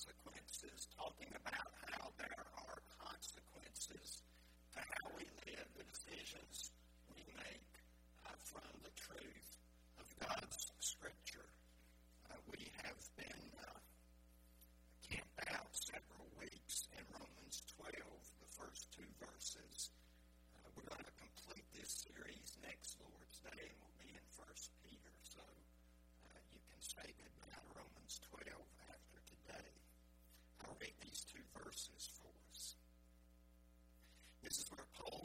consequences, talking about how there are consequences to how we live, the decisions we make uh, from the truth of God's Scripture. Uh, we have been uh, camped out several weeks in Romans 12, the first two verses. Uh, we're going to complete this series next Lord's Day, and we'll be in First Peter. So uh, you can say goodbye to Romans 12 after today. I'll read these two verses for us. This is where Paul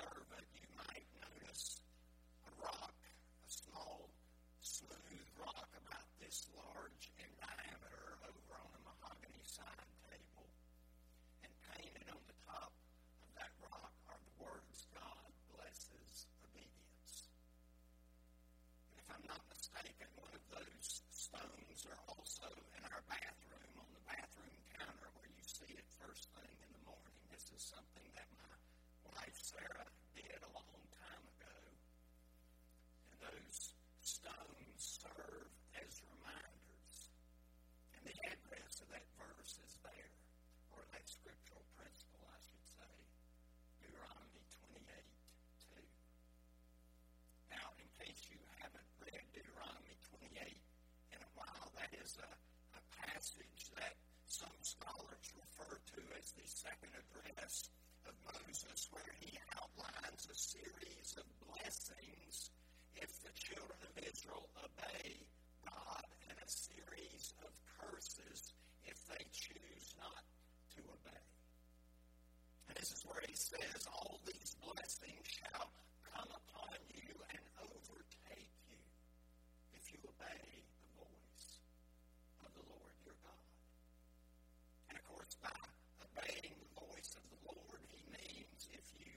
observant, you might notice a rock, a small, smooth rock about this large in diameter over on a mahogany side table. And painted on the top of that rock are the words, God blesses obedience. And if I'm not mistaken, one of those stones are also in our bathroom, on the bathroom counter where you see it first thing in the morning. This is something that my wife Sarah did a long time ago. And those stones serve as reminders. And the address of that verse is there, or that scriptural principle, I should say. Deuteronomy 28 2. Now, in case you haven't read Deuteronomy 28 in a while, that is a, a passage that some scholars refer to as the second address of Moses, where he outlines a series of blessings if the children of Israel obey God, and a series of curses if they choose not to obey. And this is where he says, All these blessings shall come upon you and overtake you if you obey the voice of the Lord your God. And of course, by obeying the voice of the Lord, he means if you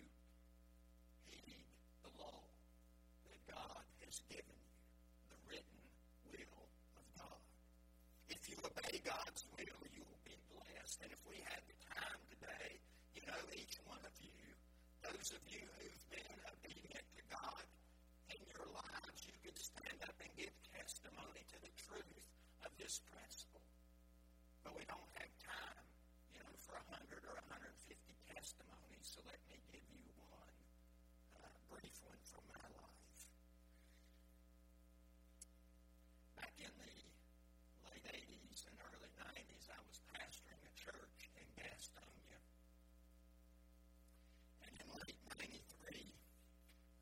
heed the law that God has given you, the written will of God. If you obey God's will, you will be blessed. And if we had the time today, you know, each one of you, those of you who've been obedient to God in your lives, you could stand up and give testimony to the truth of this principle. But we don't have time, you know, for a hundred or a hundred and fifty testimonies. So let me give you one uh, brief one from my life. Back in the late 80s and early 90s, I was pastoring a church in Gastonia. And in late 93,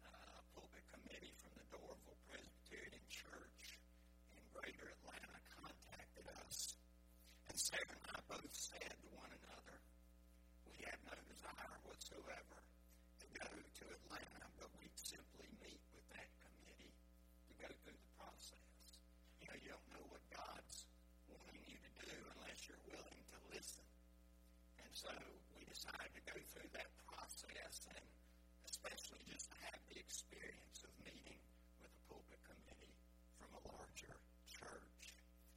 uh, a pulpit committee from the Doraville Presbyterian Church in Greater Atlanta contacted us. And Sarah and I both said to one another, we had no desire whatsoever to go to Atlanta, but we'd simply meet with that committee to go through the process. You know, you don't know what God's wanting you to do unless you're willing to listen. And so we decided to go through that process and especially just to have the experience of meeting with a pulpit committee from a larger church.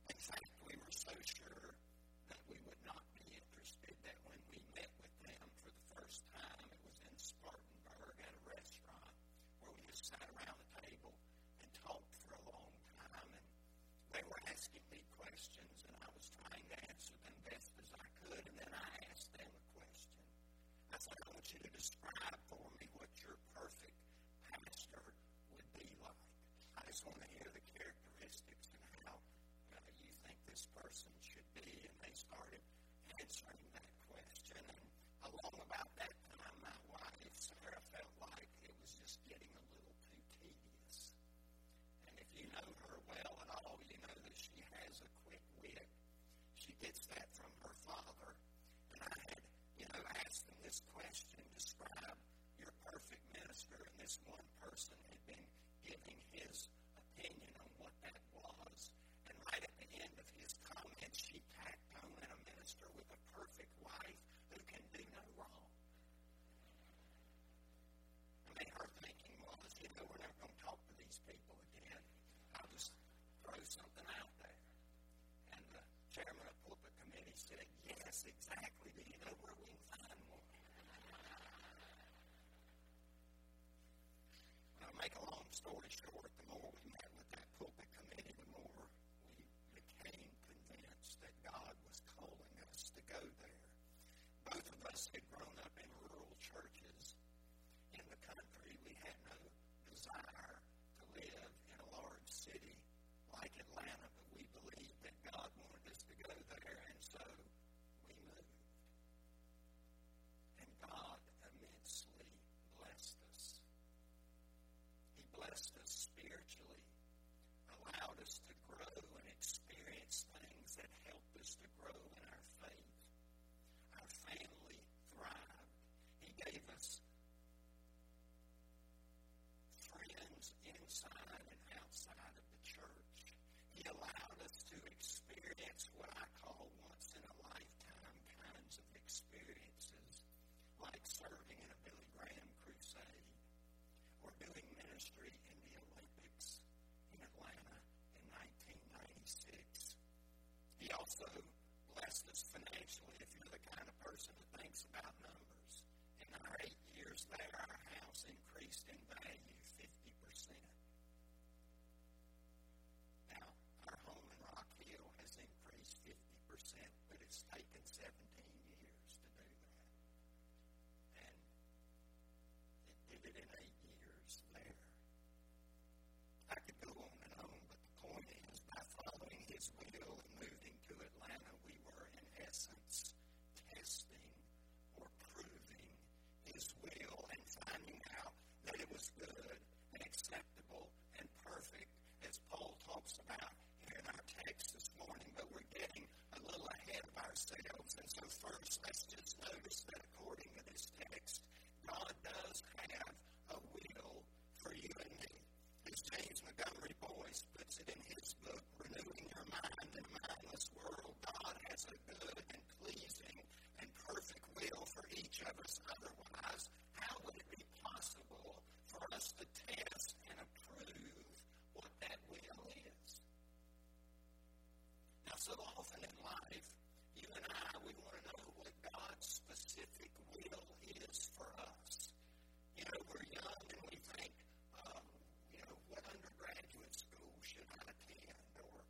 In fact, we were so sure that we would not be interested that when we met with them for the first time, it was giving his opinion on what that was. And right at the end of his comments, she tacked on in a minister with a perfect wife who can do no wrong. I mean, her thinking was, you know, we're never going to talk to these people again. I'll just throw something out there. And the chairman of the pulpit committee said, exactly. Do you know where we can find one? I'll make a long story short. The more we met with that pulpit committee, the more we became convinced that God was calling us to go there. Both of us had grown up in rural churches in the country. We had no desire so often in life, you and I, we want to know what God's specific will is for us. You know, we're young and we think, um, you know, what undergraduate school should I attend, or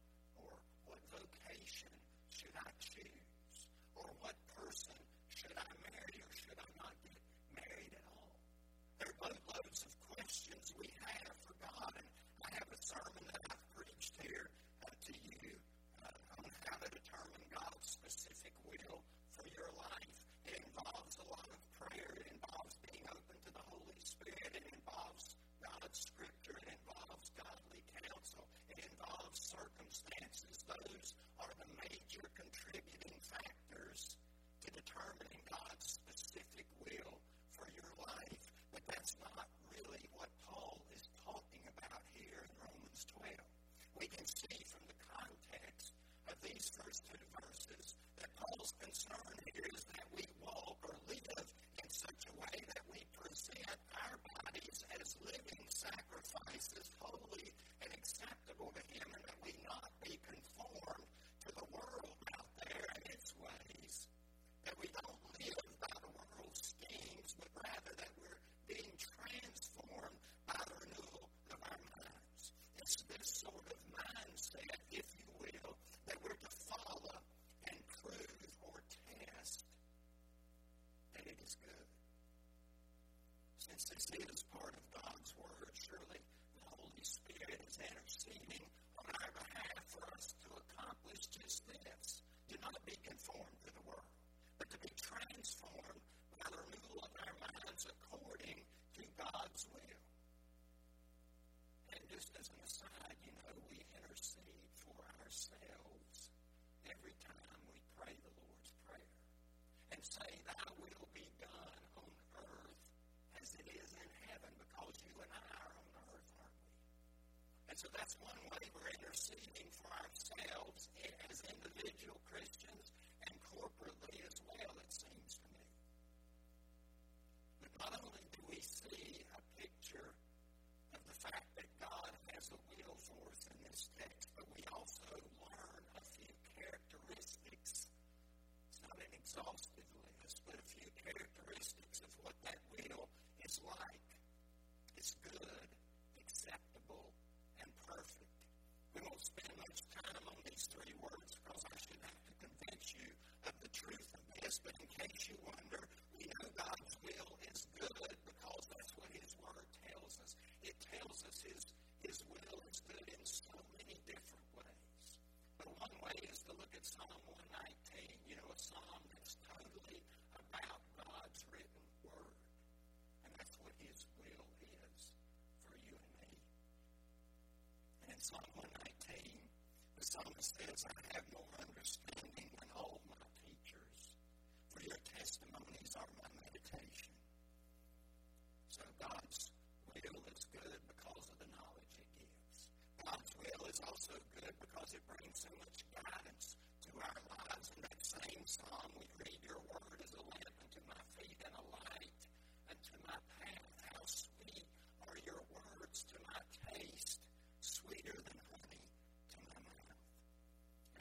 or what vocation should I choose, or what person should I marry, or should I not get married at all? There are loads of questions we have for God, and I have a sermon that I've preached here uh, to you uh, on how to determine God's will for your life. It involves a lot of prayer. It involves being open to the Holy Spirit. It involves God's Scripture. It involves godly counsel. It involves circumstances. Those are the major contributing factors to determining God's specific will for your life. But that's not really what Paul is talking about here in Romans 12. We can see from the context of these first two verses Paul's concern. Is that we walk or live in such a way that we present our bodies as living sacrifices, holy and acceptable to Him, and that we not be conformed to the world out there and its ways. That we don't live by the world's schemes, but rather that we're being transformed by the renewal of our minds. It's this sort of mindset, if you will, that we're to follow and prove or test that it is good. Since this is part of God's Word, surely the Holy Spirit is interceding on our behalf for us to accomplish just this. Do not be conformed to the world, but to be transformed by the renewal of our minds according to God's will. And just as an aside, you know, we intercede for ourselves every time we pray the Lord's Prayer and say, Thy will be done on earth as it is in heaven, because you and I are on earth, aren't we? And so that's one way we're interceding for ourselves as individual Christians and corporately as well, it seems to me. But not only do we see a picture of the fact that God has a will for us in this text, but we also learn a few characteristics. It's not an exhaustive list, but a few characteristics of what that will is like. Three words because I should have to convince you of the truth of this, but in case you wonder, we know God's will is good because that's what His Word tells us. It tells us His, His will is good in so many different ways. But one way is to look at Psalm 119, you know, a psalm that's totally about God's written Word. And that's what His will is for you and me. And in Psalm 119, the psalmist says, I have no understanding when all my teachers, for your testimonies are my meditation. So God's will is good because of the knowledge it gives. God's will is also good because it brings so much guidance to our lives. In that same psalm, we read, Your word is a lamp unto my feet and a light unto my path. How sweet are your words to my taste, sweeter than honey to my mouth.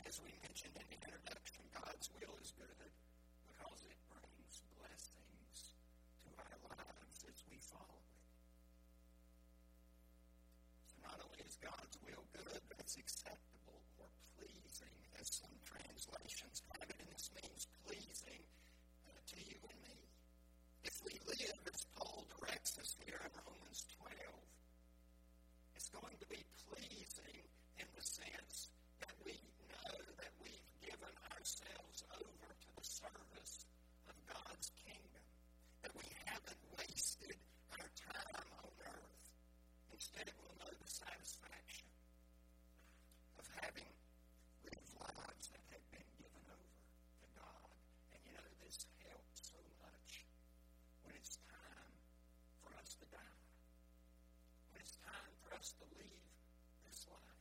As we mentioned in the introduction, God's will is good because it brings blessings to our lives as we follow it. So not only is God's will good, but it's acceptable or pleasing, as some translations have it, and this means pleasing uh, to you and me. If we live as Paul directs us here in Romans 12, it's going to be pleasing in the sense that we know that we've given ourselves over to the service of God's kingdom, that we haven't wasted our time on earth. Instead, we'll know the satisfaction of having lived lives that have been given over to God. And you know, this helps so much when it's time for us to die, when it's time for us to leave this life.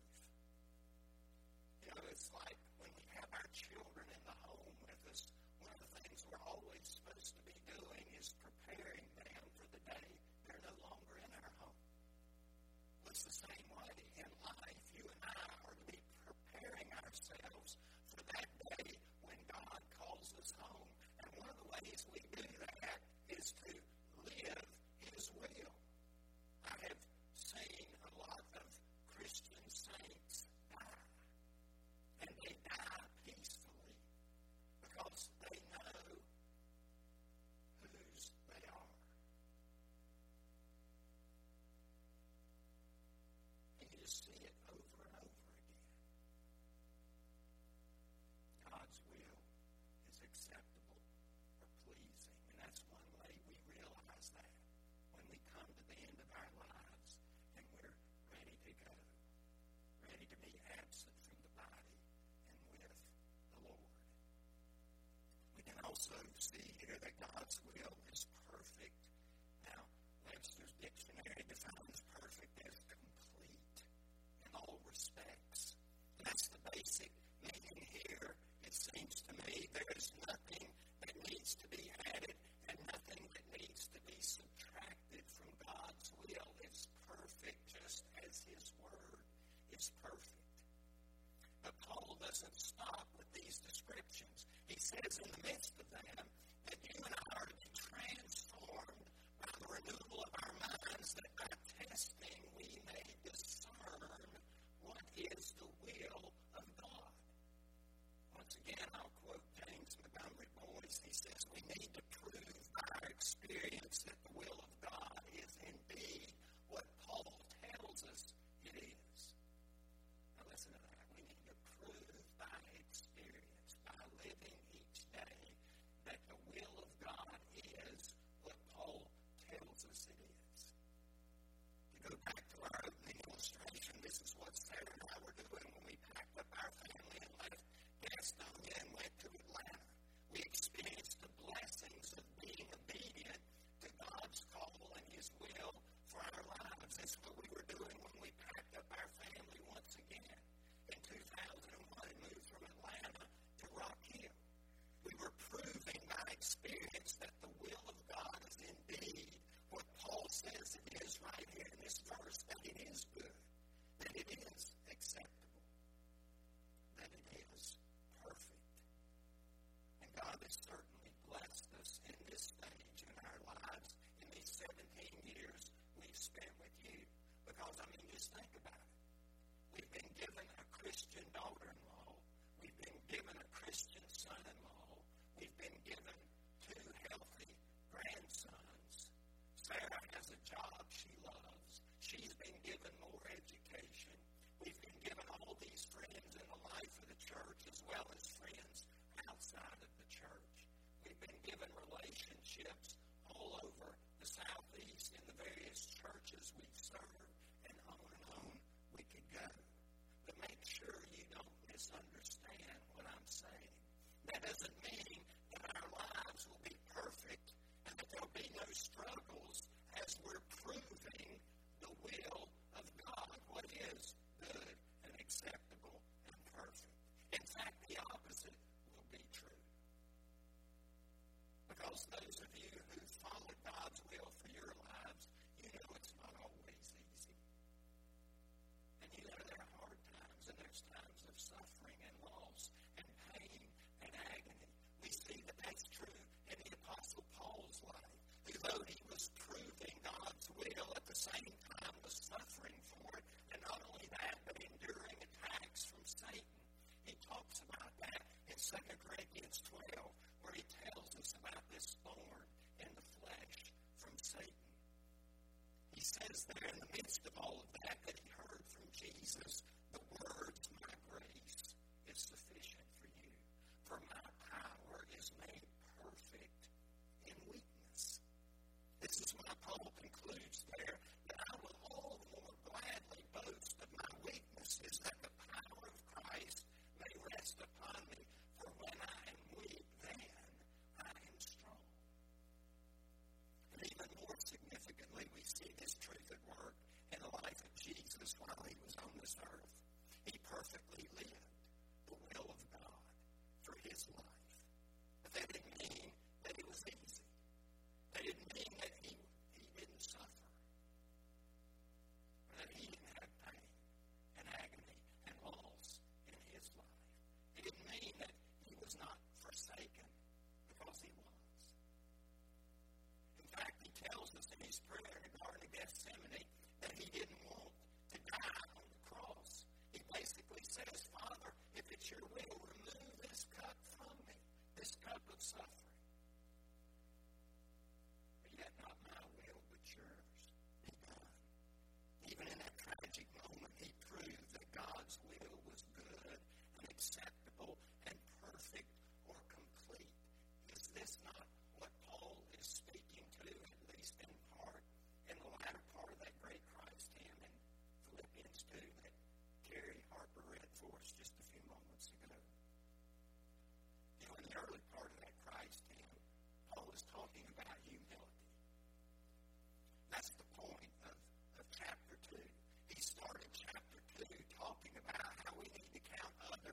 You know, it's like when we have our children in the home with us, one of the things we're always supposed to be doing is preparing them for the day they're no longer in our home. It's the same way in life. You and I are to be preparing ourselves for that day when God calls us home. And one of the ways we do that is to live His will. I have seen a lot of Christian saints die. And they die peacefully because they know whose they are. And you just see it over and over again. God's will is acceptable or pleasing. And that's one way we realize that when we come to the end of our lives and we're ready to go, ready to be absent from the body and with the Lord. We can also see here that God's will is perfect. Now, Webster's dictionary defines perfect as complete in all respects. And that's the basic meaning here. Facebook as churches we serve, and on and on we could go. But make sure you don't misunderstand what I'm saying. That doesn't mean that our lives will be perfect and that there'll be no struggles as we're proving the will of God, what is was true in the Apostle Paul's life, though he was proving God's will, at the same time was suffering for it, and not only that, but enduring attacks from Satan. He talks about that in 2 Corinthians 12, where he tells us about this thorn in the flesh from Satan. He says there in the midst of all of that that he heard from Jesus includes says, Father, if it's your will, remove this cup from me, this cup of suffering.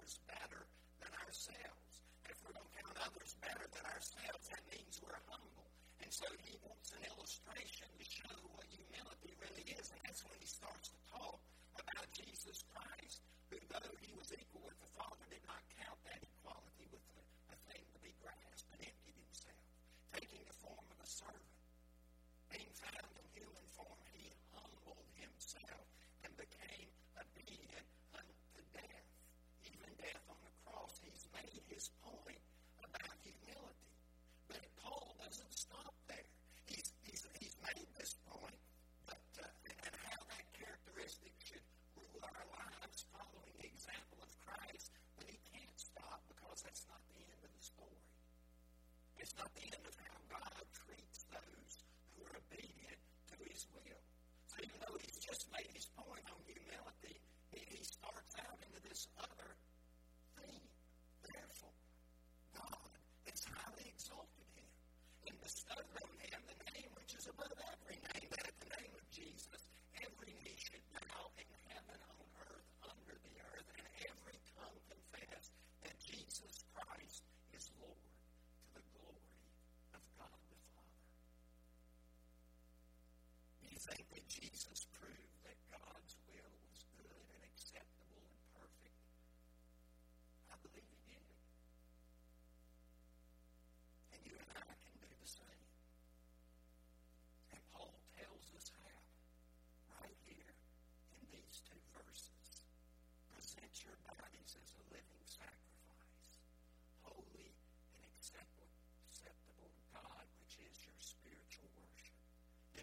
others better than ourselves. If we're going count others better than ourselves, that means we're humble. And so he wants an illustration to show what humility really is. And that's when he starts to talk about Jesus Christ, who, though he was equal with the Father, did not count that equality with a, thing to be grasped, but emptied himself, taking the form of a servant. Jesus proved that God's will was good and acceptable and perfect. I believe he did. And you and I can do the same. And Paul tells us how, right here in these two verses. Present your bodies as a living sacrifice.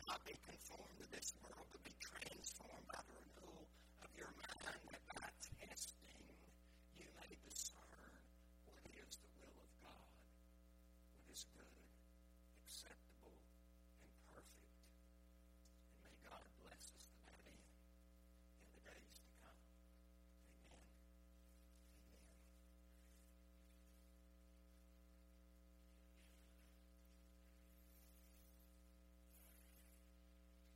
Not be conformed to this world, but be transformed by the renewal of your mind, that by testing. You may discern what is the will of God, what is good